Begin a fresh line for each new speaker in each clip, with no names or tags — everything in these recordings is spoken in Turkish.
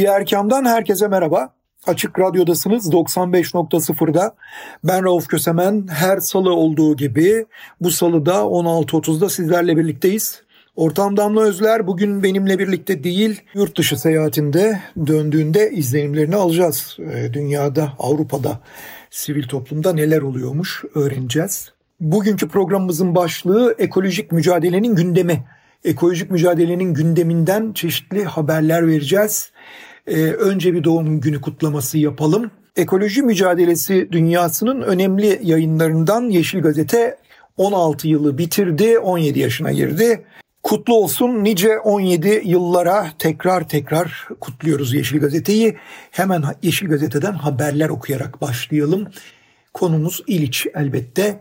Diğer kamdan herkese merhaba. Açık Radyo'dasınız 95.0'da. Ben Rauf Kösemen. Her salı olduğu gibi bu salıda 16.30'da sizlerle birlikteyiz. Ortam Damla Özler bugün benimle birlikte değil, yurt dışı seyahatinde döndüğünde izlenimlerini alacağız. Ee, dünyada, Avrupa'da, sivil toplumda neler oluyormuş öğreneceğiz. Bugünkü programımızın başlığı ekolojik mücadelenin gündemi. Ekolojik mücadelenin gündeminden çeşitli haberler vereceğiz. Ee, önce bir doğum günü kutlaması yapalım. Ekoloji mücadelesi dünyasının önemli yayınlarından Yeşil Gazete 16 yılı bitirdi, 17 yaşına girdi. Kutlu olsun nice 17 yıllara tekrar tekrar kutluyoruz Yeşil Gazete'yi. Hemen Yeşil Gazete'den haberler okuyarak başlayalım. Konumuz İliç elbette.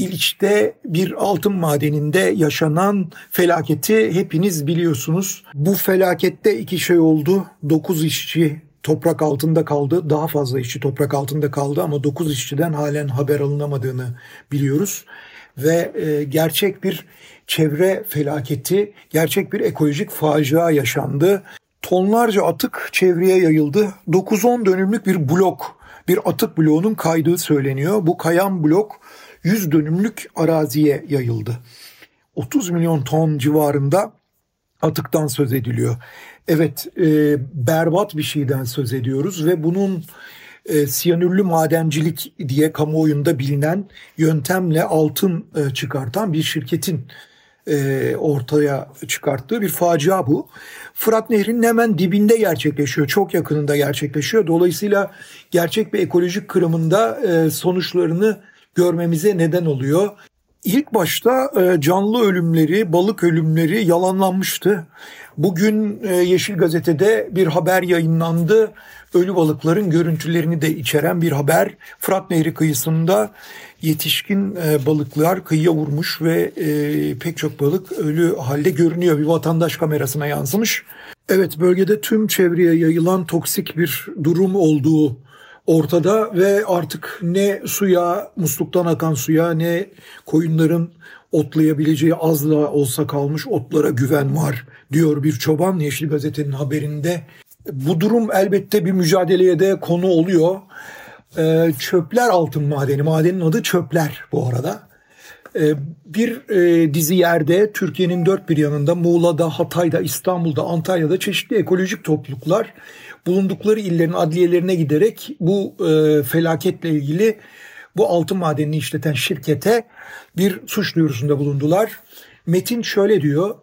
İliç'te bir altın madeninde yaşanan felaketi hepiniz biliyorsunuz. Bu felakette iki şey oldu. 9 işçi toprak altında kaldı. Daha fazla işçi toprak altında kaldı ama 9 işçiden halen haber alınamadığını biliyoruz. Ve e, gerçek bir çevre felaketi, gerçek bir ekolojik facia yaşandı. Tonlarca atık çevreye yayıldı. 9-10 dönümlük bir blok, bir atık bloğunun kaydığı söyleniyor. Bu kayan blok 100 dönümlük araziye yayıldı. 30 milyon ton civarında atıktan söz ediliyor. Evet e, berbat bir şeyden söz ediyoruz ve bunun e, siyanürlü madencilik diye kamuoyunda bilinen yöntemle altın e, çıkartan bir şirketin e, ortaya çıkarttığı bir facia bu. Fırat Nehri'nin hemen dibinde gerçekleşiyor. Çok yakınında gerçekleşiyor. Dolayısıyla gerçek bir ekolojik kırımında e, sonuçlarını görmemize neden oluyor. İlk başta e, canlı ölümleri, balık ölümleri yalanlanmıştı. Bugün e, Yeşil Gazete'de bir haber yayınlandı. Ölü balıkların görüntülerini de içeren bir haber. Fırat Nehri kıyısında yetişkin e, balıklar kıyıya vurmuş ve pek çok balık ölü halde görünüyor. Bir vatandaş kamerasına yansımış. Evet bölgede tüm çevreye yayılan toksik bir durum olduğu ortada ve artık ne suya, musluktan akan suya ne koyunların otlayabileceği az da olsa kalmış otlara güven var diyor bir çoban Yeşil Gazete'nin haberinde. Bu durum elbette bir mücadeleye de konu oluyor. Ee, çöpler altın madeni. Madenin adı Çöpler bu arada. Ee, bir e, dizi yerde Türkiye'nin dört bir yanında Muğla'da, Hatay'da, İstanbul'da, Antalya'da çeşitli ekolojik topluluklar bulundukları illerin adliyelerine giderek bu e, felaketle ilgili bu altın madenini işleten şirkete bir suç duyurusunda bulundular. Metin şöyle diyor.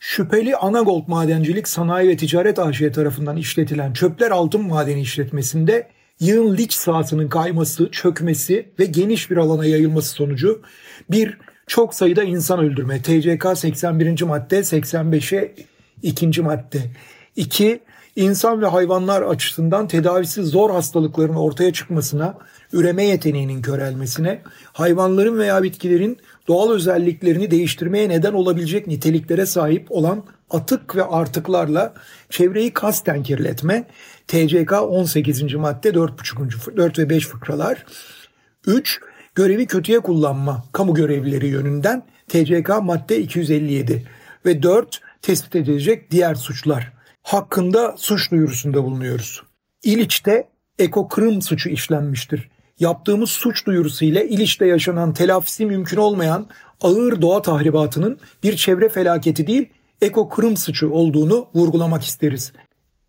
Şüpheli Anagold Madencilik Sanayi ve Ticaret AŞ tarafından işletilen çöpler altın madeni işletmesinde yığın liç sahasının kayması, çökmesi ve geniş bir alana yayılması sonucu bir çok sayıda insan öldürme TCK 81. madde 85'e 2. madde 2 insan ve hayvanlar açısından tedavisi zor hastalıkların ortaya çıkmasına, üreme yeteneğinin körelmesine, hayvanların veya bitkilerin doğal özelliklerini değiştirmeye neden olabilecek niteliklere sahip olan atık ve artıklarla çevreyi kasten kirletme, TCK 18. madde 4,5. 4 ve 5 fıkralar. 3. Görevi kötüye kullanma kamu görevlileri yönünden TCK madde 257 ve 4 tespit edilecek diğer suçlar hakkında suç duyurusunda bulunuyoruz. İliç'te ekokırım suçu işlenmiştir. Yaptığımız suç duyurusu ile İliç'te yaşanan telafisi mümkün olmayan ağır doğa tahribatının bir çevre felaketi değil ekokırım suçu olduğunu vurgulamak isteriz.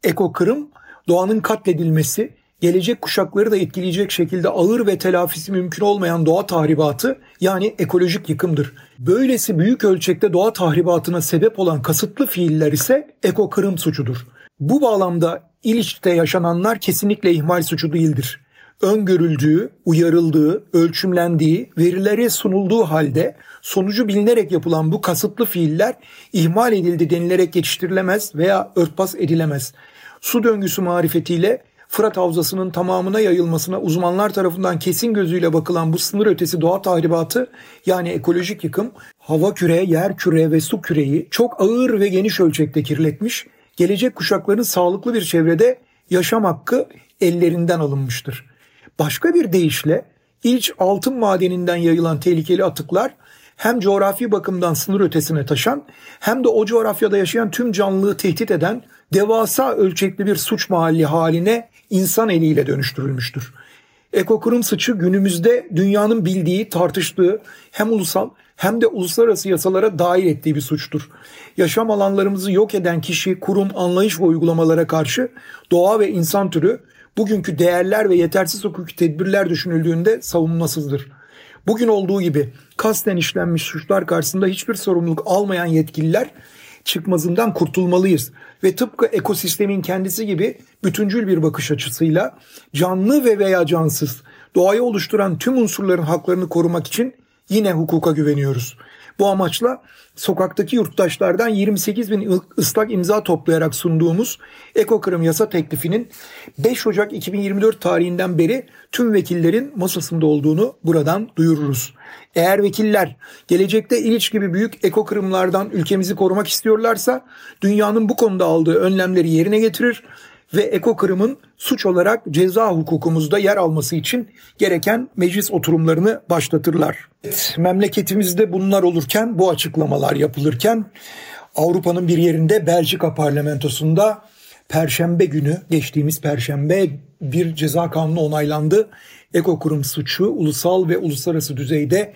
Ekokırım doğanın katledilmesi, gelecek kuşakları da etkileyecek şekilde ağır ve telafisi mümkün olmayan doğa tahribatı yani ekolojik yıkımdır. Böylesi büyük ölçekte doğa tahribatına sebep olan kasıtlı fiiller ise ekokırım suçudur. Bu bağlamda İliç'te yaşananlar kesinlikle ihmal suçu değildir. öngörüldüğü, uyarıldığı, ölçümlendiği, verilere sunulduğu halde sonucu bilinerek yapılan bu kasıtlı fiiller ihmal edildi denilerek geçiştirilemez veya örtbas edilemez. Su döngüsü marifetiyle Fırat Havzası'nın tamamına yayılmasına uzmanlar tarafından kesin gözüyle bakılan bu sınır ötesi doğa tahribatı yani ekolojik yıkım hava küre, yer küre ve su küreyi çok ağır ve geniş ölçekte kirletmiş, gelecek kuşakların sağlıklı bir çevrede yaşam hakkı ellerinden alınmıştır. Başka bir deyişle İlç altın madeninden yayılan tehlikeli atıklar hem coğrafi bakımdan sınır ötesine taşan hem de o coğrafyada yaşayan tüm canlılığı tehdit eden devasa ölçekli bir suç mahalli haline insan eliyle dönüştürülmüştür. Ekokurum sıçı günümüzde dünyanın bildiği, tartıştığı hem ulusal hem de uluslararası yasalara dahil ettiği bir suçtur. Yaşam alanlarımızı yok eden kişi, kurum, anlayış ve uygulamalara karşı doğa ve insan türü bugünkü değerler ve yetersiz hukuki tedbirler düşünüldüğünde savunmasızdır. Bugün olduğu gibi kasten işlenmiş suçlar karşısında hiçbir sorumluluk almayan yetkililer çıkmazından kurtulmalıyız ve tıpkı ekosistemin kendisi gibi bütüncül bir bakış açısıyla canlı ve veya cansız doğayı oluşturan tüm unsurların haklarını korumak için yine hukuka güveniyoruz. Bu amaçla sokaktaki yurttaşlardan 28 bin ıslak imza toplayarak sunduğumuz ekokırım yasa teklifinin 5 Ocak 2024 tarihinden beri tüm vekillerin masasında olduğunu buradan duyururuz. Eğer vekiller gelecekte İliç gibi büyük ekokırımlardan ülkemizi korumak istiyorlarsa dünyanın bu konuda aldığı önlemleri yerine getirir ve ekokırımın suç olarak ceza hukukumuzda yer alması için gereken meclis oturumlarını başlatırlar. Evet, memleketimizde bunlar olurken, bu açıklamalar yapılırken Avrupa'nın bir yerinde Belçika parlamentosunda Perşembe günü, geçtiğimiz Perşembe bir ceza kanunu onaylandı. Ekokurum suçu ulusal ve uluslararası düzeyde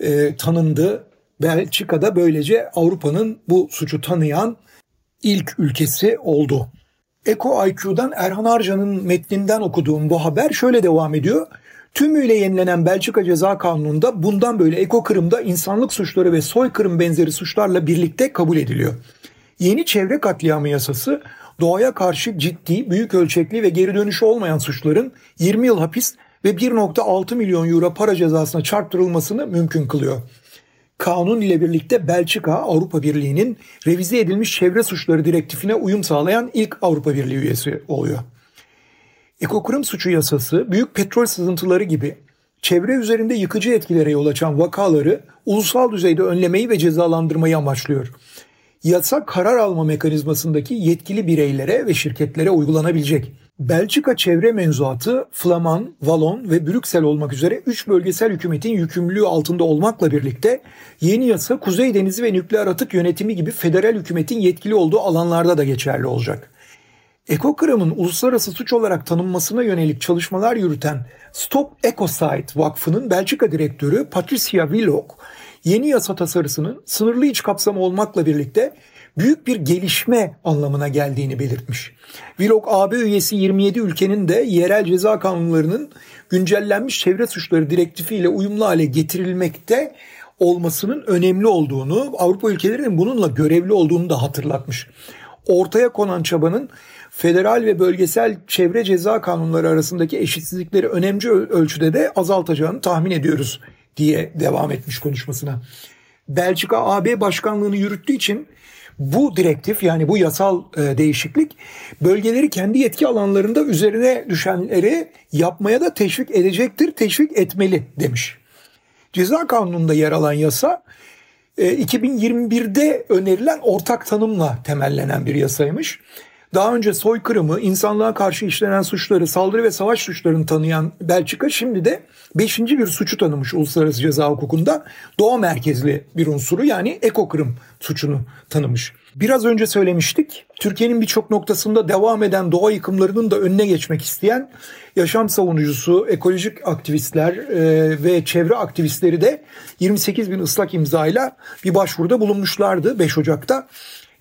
e, tanındı. Belçika'da böylece Avrupa'nın bu suçu tanıyan ilk ülkesi oldu. Eko IQ'dan Erhan Arcan'ın metninden okuduğum bu haber şöyle devam ediyor. Tümüyle yenilenen Belçika Ceza Kanunu'nda bundan böyle eko kırımda insanlık suçları ve soykırım benzeri suçlarla birlikte kabul ediliyor. Yeni çevre katliamı yasası doğaya karşı ciddi, büyük ölçekli ve geri dönüşü olmayan suçların 20 yıl hapis ve 1.6 milyon euro para cezasına çarptırılmasını mümkün kılıyor kanun ile birlikte Belçika Avrupa Birliği'nin revize edilmiş çevre suçları direktifine uyum sağlayan ilk Avrupa Birliği üyesi oluyor. Ekokırım suçu yasası büyük petrol sızıntıları gibi çevre üzerinde yıkıcı etkilere yol açan vakaları ulusal düzeyde önlemeyi ve cezalandırmayı amaçlıyor. Yasa karar alma mekanizmasındaki yetkili bireylere ve şirketlere uygulanabilecek. Belçika çevre menzuatı Flaman, Valon ve Brüksel olmak üzere 3 bölgesel hükümetin yükümlülüğü altında olmakla birlikte yeni yasa Kuzey Denizi ve nükleer atık yönetimi gibi federal hükümetin yetkili olduğu alanlarda da geçerli olacak. Ekokırım'ın uluslararası suç olarak tanınmasına yönelik çalışmalar yürüten Stop Ecocide Vakfı'nın Belçika direktörü Patricia Willock, yeni yasa tasarısının sınırlı iç kapsamı olmakla birlikte büyük bir gelişme anlamına geldiğini belirtmiş. Vlog AB üyesi 27 ülkenin de yerel ceza kanunlarının güncellenmiş çevre suçları direktifi ile uyumlu hale getirilmekte olmasının önemli olduğunu, Avrupa ülkelerinin bununla görevli olduğunu da hatırlatmış. Ortaya konan çabanın federal ve bölgesel çevre ceza kanunları arasındaki eşitsizlikleri önemli ölçüde de azaltacağını tahmin ediyoruz diye devam etmiş konuşmasına. Belçika AB başkanlığını yürüttüğü için bu direktif yani bu yasal e, değişiklik bölgeleri kendi yetki alanlarında üzerine düşenleri yapmaya da teşvik edecektir, teşvik etmeli demiş. Ceza kanununda yer alan yasa 2021'de e, önerilen ortak tanımla temellenen bir yasaymış. Daha önce soykırımı, insanlığa karşı işlenen suçları, saldırı ve savaş suçlarını tanıyan Belçika şimdi de beşinci bir suçu tanımış uluslararası ceza hukukunda. Doğa merkezli bir unsuru yani ekokırım suçunu tanımış. Biraz önce söylemiştik. Türkiye'nin birçok noktasında devam eden doğa yıkımlarının da önüne geçmek isteyen yaşam savunucusu, ekolojik aktivistler e, ve çevre aktivistleri de 28 bin ıslak imzayla bir başvuruda bulunmuşlardı 5 Ocak'ta.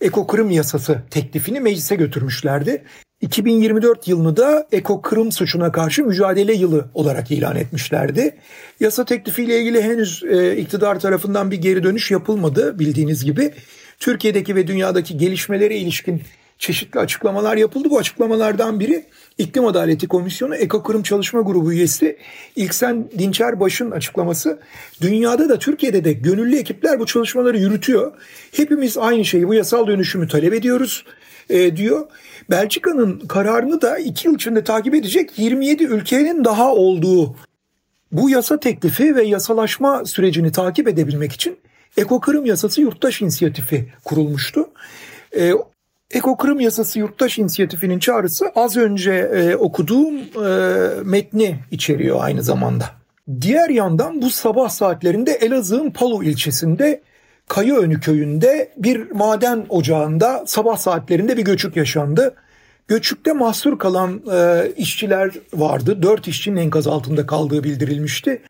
Eko Kırım yasası teklifini meclise götürmüşlerdi. 2024 yılını da eko kırım suçuna karşı mücadele yılı olarak ilan etmişlerdi. Yasa teklifiyle ilgili henüz e, iktidar tarafından bir geri dönüş yapılmadı bildiğiniz gibi. Türkiye'deki ve dünyadaki gelişmelere ilişkin çeşitli açıklamalar yapıldı. Bu açıklamalardan biri İklim Adaleti Komisyonu Ekokırım Çalışma Grubu üyesi İlksen Dinçerbaş'ın açıklaması. Dünyada da Türkiye'de de gönüllü ekipler bu çalışmaları yürütüyor. Hepimiz aynı şeyi bu yasal dönüşümü talep ediyoruz e, diyor. Belçika'nın kararını da iki yıl içinde takip edecek 27 ülkenin daha olduğu bu yasa teklifi ve yasalaşma sürecini takip edebilmek için Ekokırım Yasası Yurttaş İnisiyatifi kurulmuştu. E, Ekokırım Yasası Yurttaş İnisiyatifi'nin çağrısı az önce e, okuduğum e, metni içeriyor aynı zamanda. Diğer yandan bu sabah saatlerinde Elazığ'ın Palu ilçesinde Kayıönü köyünde bir maden ocağında sabah saatlerinde bir göçük yaşandı. Göçükte mahsur kalan e, işçiler vardı. Dört işçinin enkaz altında kaldığı bildirilmişti.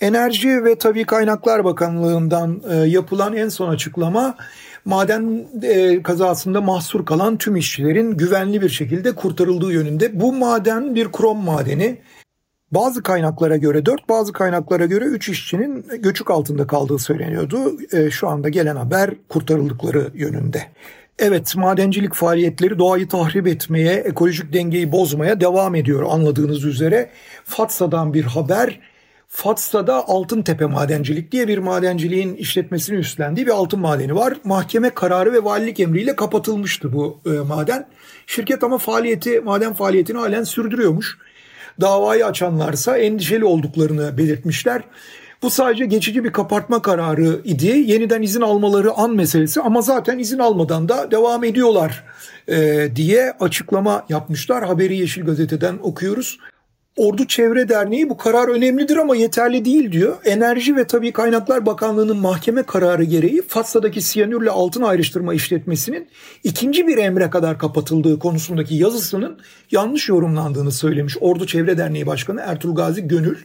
Enerji ve Tabi Kaynaklar Bakanlığı'ndan e, yapılan en son açıklama maden e, kazasında mahsur kalan tüm işçilerin güvenli bir şekilde kurtarıldığı yönünde. Bu maden bir krom madeni. Bazı kaynaklara göre 4, bazı kaynaklara göre 3 işçinin göçük altında kaldığı söyleniyordu. E, şu anda gelen haber kurtarıldıkları yönünde. Evet madencilik faaliyetleri doğayı tahrip etmeye, ekolojik dengeyi bozmaya devam ediyor anladığınız üzere. Fatsa'dan bir haber. Fatsa'da Altıntepe Madencilik diye bir madenciliğin işletmesini üstlendiği bir altın madeni var. Mahkeme kararı ve valilik emriyle kapatılmıştı bu e, maden. Şirket ama faaliyeti, maden faaliyetini halen sürdürüyormuş. Davayı açanlarsa endişeli olduklarını belirtmişler. Bu sadece geçici bir kapatma kararı idi. Yeniden izin almaları an meselesi ama zaten izin almadan da devam ediyorlar e, diye açıklama yapmışlar. Haberi Yeşil Gazete'den okuyoruz. Ordu Çevre Derneği bu karar önemlidir ama yeterli değil diyor. Enerji ve Tabi Kaynaklar Bakanlığı'nın mahkeme kararı gereği Fatsa'daki siyanürle altın ayrıştırma işletmesinin ikinci bir emre kadar kapatıldığı konusundaki yazısının yanlış yorumlandığını söylemiş Ordu Çevre Derneği Başkanı Ertuğrul Gazi Gönül.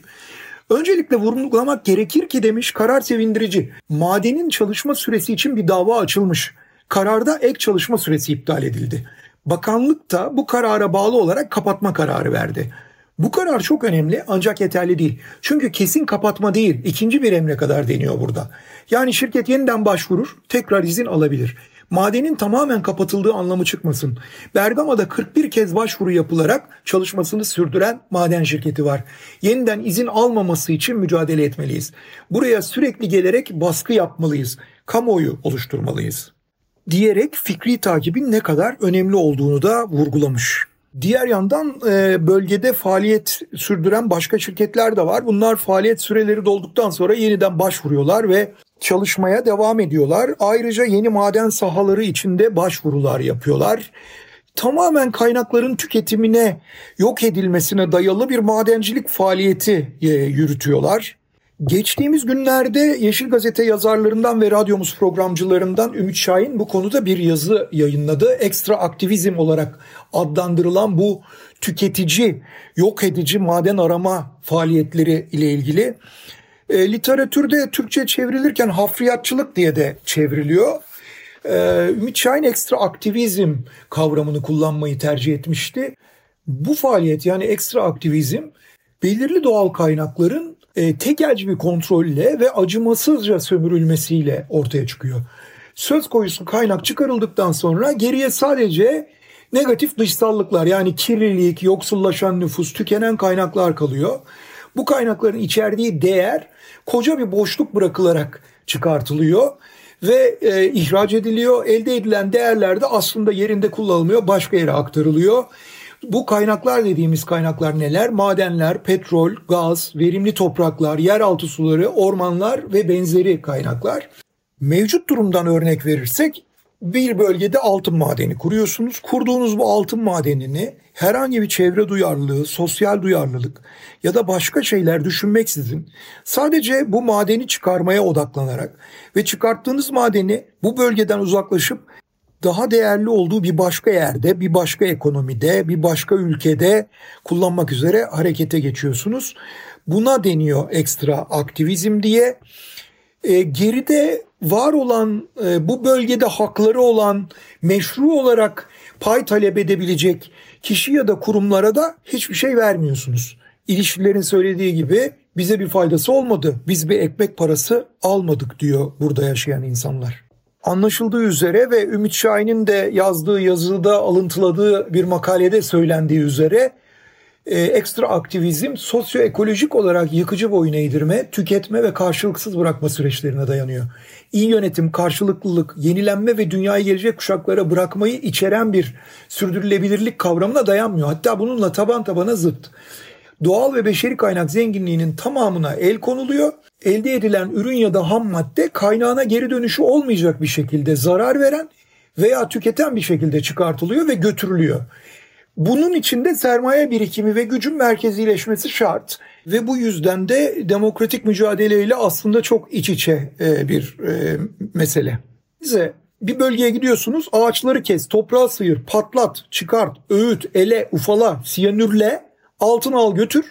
Öncelikle vurgulamak gerekir ki demiş karar sevindirici. Madenin çalışma süresi için bir dava açılmış. Kararda ek çalışma süresi iptal edildi. Bakanlık da bu karara bağlı olarak kapatma kararı verdi. Bu karar çok önemli ancak yeterli değil. Çünkü kesin kapatma değil, ikinci bir emre kadar deniyor burada. Yani şirket yeniden başvurur, tekrar izin alabilir. Madenin tamamen kapatıldığı anlamı çıkmasın. Bergama'da 41 kez başvuru yapılarak çalışmasını sürdüren maden şirketi var. Yeniden izin almaması için mücadele etmeliyiz. Buraya sürekli gelerek baskı yapmalıyız. Kamuoyu oluşturmalıyız. Diyerek fikri takibin ne kadar önemli olduğunu da vurgulamış. Diğer yandan e, bölgede faaliyet sürdüren başka şirketler de var. Bunlar faaliyet süreleri dolduktan sonra yeniden başvuruyorlar ve çalışmaya devam ediyorlar. Ayrıca yeni maden sahaları içinde başvurular yapıyorlar. Tamamen kaynakların tüketimine, yok edilmesine dayalı bir madencilik faaliyeti e, yürütüyorlar. Geçtiğimiz günlerde Yeşil Gazete yazarlarından ve radyomuz programcılarından Ümit Şahin bu konuda bir yazı yayınladı. Ekstra aktivizm olarak adlandırılan bu tüketici, yok edici maden arama faaliyetleri ile ilgili. E, literatürde Türkçe çevrilirken hafriyatçılık diye de çevriliyor. E, Ümit Şahin ekstra aktivizm kavramını kullanmayı tercih etmişti. Bu faaliyet yani ekstra aktivizm belirli doğal kaynakların e, tekelci bir kontrolle ve acımasızca sömürülmesiyle ortaya çıkıyor. Söz konusu kaynak çıkarıldıktan sonra geriye sadece negatif dışsallıklar yani kirlilik, yoksullaşan nüfus, tükenen kaynaklar kalıyor. Bu kaynakların içerdiği değer koca bir boşluk bırakılarak çıkartılıyor ve e, ihraç ediliyor. Elde edilen değerler de aslında yerinde kullanılmıyor, başka yere aktarılıyor. Bu kaynaklar dediğimiz kaynaklar neler? Madenler, petrol, gaz, verimli topraklar, yeraltı suları, ormanlar ve benzeri kaynaklar. Mevcut durumdan örnek verirsek bir bölgede altın madeni kuruyorsunuz. Kurduğunuz bu altın madenini herhangi bir çevre duyarlılığı, sosyal duyarlılık ya da başka şeyler düşünmeksizin sadece bu madeni çıkarmaya odaklanarak ve çıkarttığınız madeni bu bölgeden uzaklaşıp daha değerli olduğu bir başka yerde, bir başka ekonomide, bir başka ülkede kullanmak üzere harekete geçiyorsunuz. Buna deniyor ekstra aktivizm diye. E, geride var olan e, bu bölgede hakları olan meşru olarak pay talep edebilecek kişi ya da kurumlara da hiçbir şey vermiyorsunuz. İlişkilerin söylediği gibi bize bir faydası olmadı. Biz bir ekmek parası almadık diyor burada yaşayan insanlar. Anlaşıldığı üzere ve Ümit Şahin'in de yazdığı yazıda alıntıladığı bir makalede söylendiği üzere e, ekstra aktivizm sosyoekolojik olarak yıkıcı boyun eğdirme, tüketme ve karşılıksız bırakma süreçlerine dayanıyor. İyi yönetim, karşılıklılık, yenilenme ve dünyayı gelecek kuşaklara bırakmayı içeren bir sürdürülebilirlik kavramına dayanmıyor. Hatta bununla taban tabana zıt. Doğal ve beşeri kaynak zenginliğinin tamamına el konuluyor. Elde edilen ürün ya da ham madde kaynağına geri dönüşü olmayacak bir şekilde zarar veren veya tüketen bir şekilde çıkartılıyor ve götürülüyor. Bunun içinde sermaye birikimi ve gücün merkezileşmesi şart ve bu yüzden de demokratik mücadeleyle aslında çok iç içe e, bir e, mesele. Size bir bölgeye gidiyorsunuz ağaçları kes, toprağı sıyır, patlat, çıkart, öğüt, ele, ufala, siyanürle, altın al götür.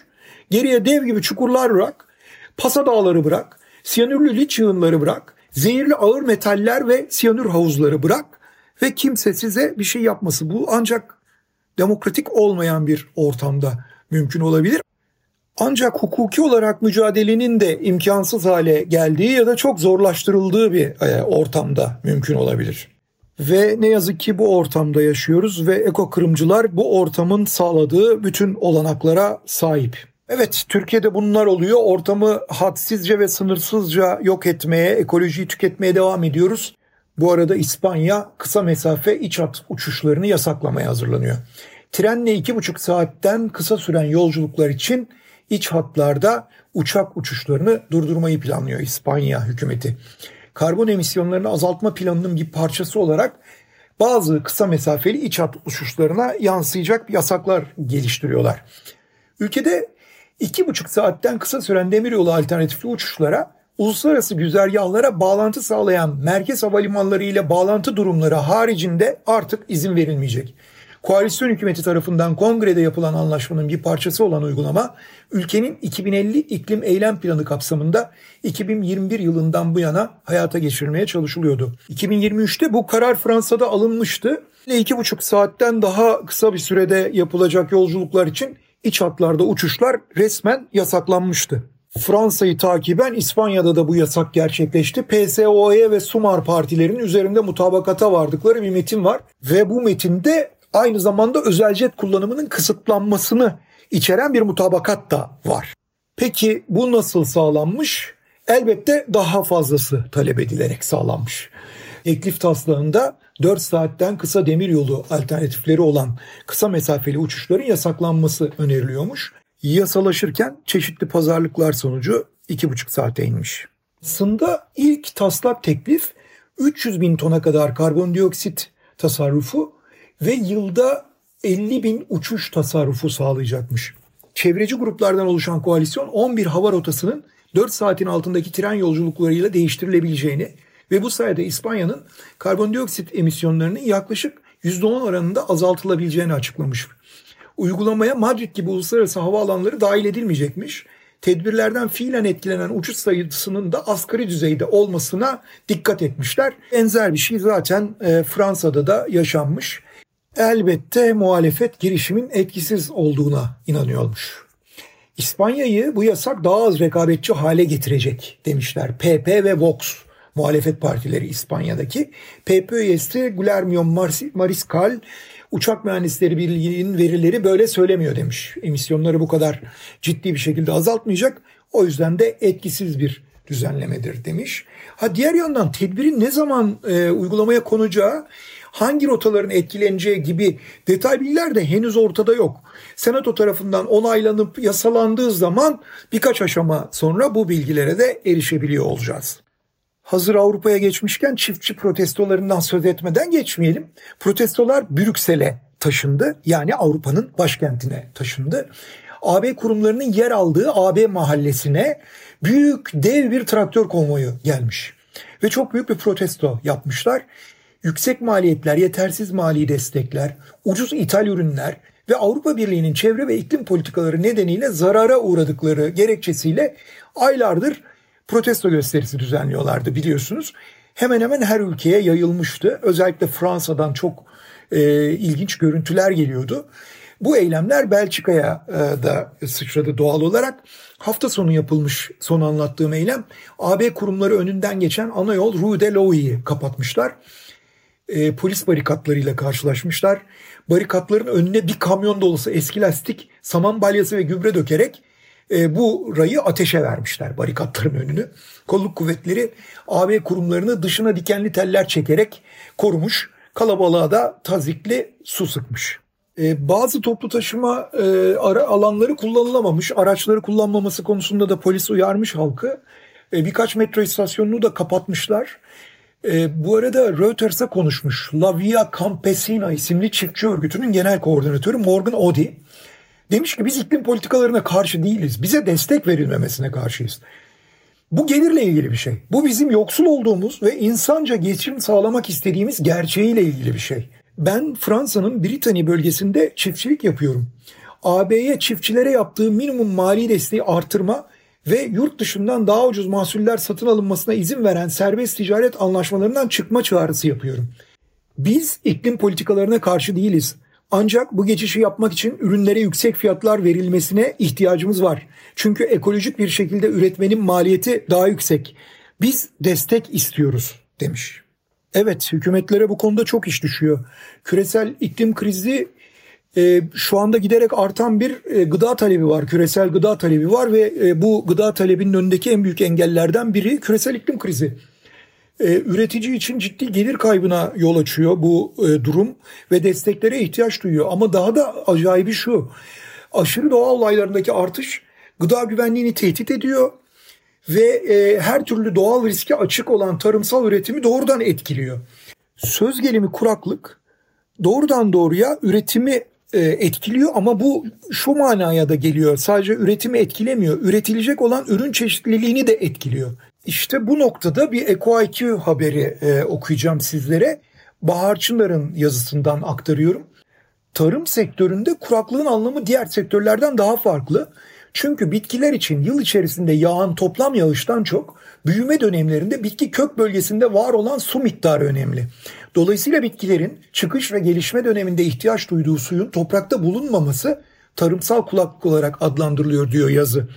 Geriye dev gibi çukurlar bırak, pasa dağları bırak, siyanürlü liç yığınları bırak, zehirli ağır metaller ve siyanür havuzları bırak ve kimse size bir şey yapması. Bu ancak demokratik olmayan bir ortamda mümkün olabilir. Ancak hukuki olarak mücadelenin de imkansız hale geldiği ya da çok zorlaştırıldığı bir e, ortamda mümkün olabilir. Ve ne yazık ki bu ortamda yaşıyoruz ve eko kırımcılar bu ortamın sağladığı bütün olanaklara sahip. Evet Türkiye'de bunlar oluyor. Ortamı hadsizce ve sınırsızca yok etmeye, ekolojiyi tüketmeye devam ediyoruz. Bu arada İspanya kısa mesafe iç hat uçuşlarını yasaklamaya hazırlanıyor. Trenle iki buçuk saatten kısa süren yolculuklar için iç hatlarda uçak uçuşlarını durdurmayı planlıyor İspanya hükümeti. Karbon emisyonlarını azaltma planının bir parçası olarak bazı kısa mesafeli iç hat uçuşlarına yansıyacak yasaklar geliştiriyorlar. Ülkede iki buçuk saatten kısa süren demiryolu alternatifli uçuşlara uluslararası güzergahlara bağlantı sağlayan merkez havalimanları ile bağlantı durumları haricinde artık izin verilmeyecek. Koalisyon hükümeti tarafından kongrede yapılan anlaşmanın bir parçası olan uygulama ülkenin 2050 iklim eylem planı kapsamında 2021 yılından bu yana hayata geçirilmeye çalışılıyordu. 2023'te bu karar Fransa'da alınmıştı. İki buçuk saatten daha kısa bir sürede yapılacak yolculuklar için iç hatlarda uçuşlar resmen yasaklanmıştı. Fransa'yı takiben İspanya'da da bu yasak gerçekleşti. PSOE ve Sumar partilerinin üzerinde mutabakata vardıkları bir metin var. Ve bu metinde aynı zamanda özel jet kullanımının kısıtlanmasını içeren bir mutabakat da var. Peki bu nasıl sağlanmış? Elbette daha fazlası talep edilerek sağlanmış. Teklif taslağında 4 saatten kısa demiryolu alternatifleri olan kısa mesafeli uçuşların yasaklanması öneriliyormuş yasalaşırken çeşitli pazarlıklar sonucu 2,5 saate inmiş. Aslında ilk taslak teklif 300 bin tona kadar karbondioksit tasarrufu ve yılda 50 bin uçuş tasarrufu sağlayacakmış. Çevreci gruplardan oluşan koalisyon 11 hava rotasının 4 saatin altındaki tren yolculuklarıyla değiştirilebileceğini ve bu sayede İspanya'nın karbondioksit emisyonlarının yaklaşık %10 oranında azaltılabileceğini açıklamış. Uygulamaya Madrid gibi uluslararası havaalanları dahil edilmeyecekmiş. Tedbirlerden fiilen etkilenen uçuş sayısının da asgari düzeyde olmasına dikkat etmişler. Benzer bir şey zaten e, Fransa'da da yaşanmış. Elbette muhalefet girişimin etkisiz olduğuna inanıyormuş. İspanya'yı bu yasak daha az rekabetçi hale getirecek demişler. PP ve Vox muhalefet partileri İspanya'daki. PP üyesi Guillermo Mariscal Uçak Mühendisleri Birliği'nin verileri böyle söylemiyor demiş. Emisyonları bu kadar ciddi bir şekilde azaltmayacak. O yüzden de etkisiz bir düzenlemedir demiş. Ha diğer yandan tedbirin ne zaman e, uygulamaya konacağı, hangi rotaların etkileneceği gibi detay bilgiler de henüz ortada yok. Senato tarafından onaylanıp yasalandığı zaman birkaç aşama sonra bu bilgilere de erişebiliyor olacağız. Hazır Avrupa'ya geçmişken çiftçi protestolarından söz etmeden geçmeyelim. Protestolar Brüksel'e taşındı. Yani Avrupa'nın başkentine taşındı. AB kurumlarının yer aldığı AB mahallesine büyük dev bir traktör konvoyu gelmiş. Ve çok büyük bir protesto yapmışlar. Yüksek maliyetler, yetersiz mali destekler, ucuz ithal ürünler ve Avrupa Birliği'nin çevre ve iklim politikaları nedeniyle zarara uğradıkları gerekçesiyle aylardır protesto gösterisi düzenliyorlardı biliyorsunuz. Hemen hemen her ülkeye yayılmıştı. Özellikle Fransa'dan çok e, ilginç görüntüler geliyordu. Bu eylemler Belçika'ya e, da sıçradı doğal olarak. Hafta sonu yapılmış son anlattığım eylem AB kurumları önünden geçen ana yol Rue de Louis'i kapatmışlar. E, polis barikatlarıyla karşılaşmışlar. Barikatların önüne bir kamyon dolusu eski lastik, saman balyası ve gübre dökerek e, bu rayı ateşe vermişler barikatların önünü. Kolluk kuvvetleri AB kurumlarını dışına dikenli teller çekerek korumuş. Kalabalığa da tazikli su sıkmış. E, bazı toplu taşıma e, ara, alanları kullanılamamış. Araçları kullanmaması konusunda da polis uyarmış halkı. E, birkaç metro istasyonunu da kapatmışlar. E, bu arada Reuters'a konuşmuş. La Via Campesina isimli çiftçi örgütünün genel koordinatörü Morgan Odi. Demiş ki biz iklim politikalarına karşı değiliz. Bize destek verilmemesine karşıyız. Bu gelirle ilgili bir şey. Bu bizim yoksul olduğumuz ve insanca geçim sağlamak istediğimiz gerçeğiyle ilgili bir şey. Ben Fransa'nın Britanya bölgesinde çiftçilik yapıyorum. AB'ye çiftçilere yaptığı minimum mali desteği artırma ve yurt dışından daha ucuz mahsuller satın alınmasına izin veren serbest ticaret anlaşmalarından çıkma çağrısı yapıyorum. Biz iklim politikalarına karşı değiliz. Ancak bu geçişi yapmak için ürünlere yüksek fiyatlar verilmesine ihtiyacımız var. Çünkü ekolojik bir şekilde üretmenin maliyeti daha yüksek. Biz destek istiyoruz demiş. Evet hükümetlere bu konuda çok iş düşüyor. Küresel iklim krizi e, şu anda giderek artan bir e, gıda talebi var. Küresel gıda talebi var ve e, bu gıda talebinin önündeki en büyük engellerden biri küresel iklim krizi e, üretici için ciddi gelir kaybına yol açıyor bu e, durum ve desteklere ihtiyaç duyuyor. Ama daha da acayibi şu. Aşırı doğa olaylarındaki artış gıda güvenliğini tehdit ediyor ve e, her türlü doğal riske açık olan tarımsal üretimi doğrudan etkiliyor. Söz gelimi kuraklık doğrudan doğruya üretimi e, etkiliyor ama bu şu manaya da geliyor. Sadece üretimi etkilemiyor. Üretilecek olan ürün çeşitliliğini de etkiliyor. İşte bu noktada bir EcoIQ haberi e, okuyacağım sizlere. Bahar Çınar'ın yazısından aktarıyorum. Tarım sektöründe kuraklığın anlamı diğer sektörlerden daha farklı. Çünkü bitkiler için yıl içerisinde yağan toplam yağıştan çok büyüme dönemlerinde bitki kök bölgesinde var olan su miktarı önemli. Dolayısıyla bitkilerin çıkış ve gelişme döneminde ihtiyaç duyduğu suyun toprakta bulunmaması tarımsal kulaklık olarak adlandırılıyor diyor yazı.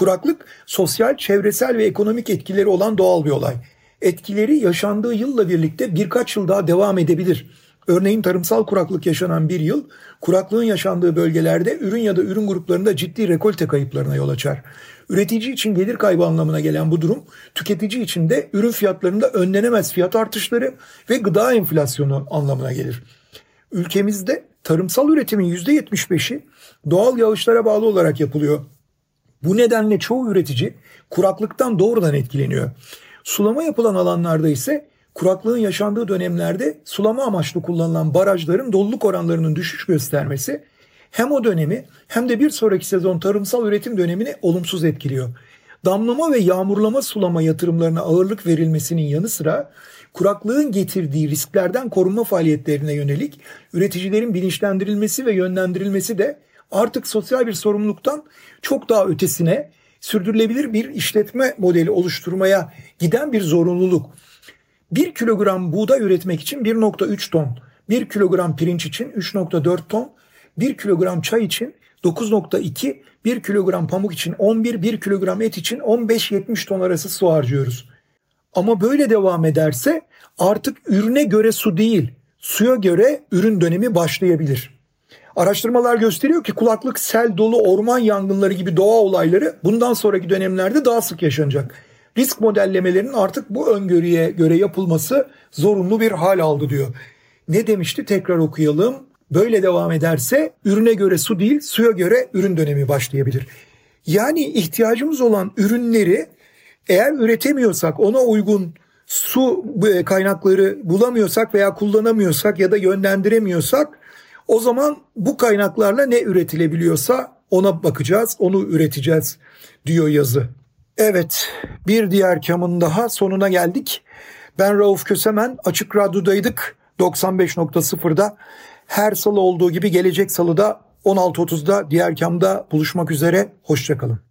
Kuraklık sosyal, çevresel ve ekonomik etkileri olan doğal bir olay. Etkileri yaşandığı yılla birlikte birkaç yıl daha devam edebilir. Örneğin tarımsal kuraklık yaşanan bir yıl, kuraklığın yaşandığı bölgelerde ürün ya da ürün gruplarında ciddi rekolte kayıplarına yol açar. Üretici için gelir kaybı anlamına gelen bu durum, tüketici için de ürün fiyatlarında önlenemez fiyat artışları ve gıda enflasyonu anlamına gelir. Ülkemizde tarımsal üretimin %75'i doğal yağışlara bağlı olarak yapılıyor. Bu nedenle çoğu üretici kuraklıktan doğrudan etkileniyor. Sulama yapılan alanlarda ise kuraklığın yaşandığı dönemlerde sulama amaçlı kullanılan barajların doluluk oranlarının düşüş göstermesi hem o dönemi hem de bir sonraki sezon tarımsal üretim dönemini olumsuz etkiliyor. Damlama ve yağmurlama sulama yatırımlarına ağırlık verilmesinin yanı sıra kuraklığın getirdiği risklerden korunma faaliyetlerine yönelik üreticilerin bilinçlendirilmesi ve yönlendirilmesi de artık sosyal bir sorumluluktan çok daha ötesine sürdürülebilir bir işletme modeli oluşturmaya giden bir zorunluluk. 1 kilogram buğday üretmek için 1.3 ton, 1 kilogram pirinç için 3.4 ton, 1 kilogram çay için 9.2, 1 kilogram pamuk için 11, 1 kilogram et için 15-70 ton arası su harcıyoruz. Ama böyle devam ederse artık ürüne göre su değil, suya göre ürün dönemi başlayabilir. Araştırmalar gösteriyor ki kulaklık, sel dolu orman yangınları gibi doğa olayları bundan sonraki dönemlerde daha sık yaşanacak. Risk modellemelerinin artık bu öngörüye göre yapılması zorunlu bir hal aldı diyor. Ne demişti tekrar okuyalım. Böyle devam ederse ürüne göre su değil suya göre ürün dönemi başlayabilir. Yani ihtiyacımız olan ürünleri eğer üretemiyorsak ona uygun su kaynakları bulamıyorsak veya kullanamıyorsak ya da yönlendiremiyorsak o zaman bu kaynaklarla ne üretilebiliyorsa ona bakacağız, onu üreteceğiz diyor yazı. Evet, bir diğer kamın daha sonuna geldik. Ben Rauf Kösemen, Açık Radyo'daydık 95.0'da. Her salı olduğu gibi gelecek salıda 16.30'da diğer kamda buluşmak üzere. Hoşçakalın.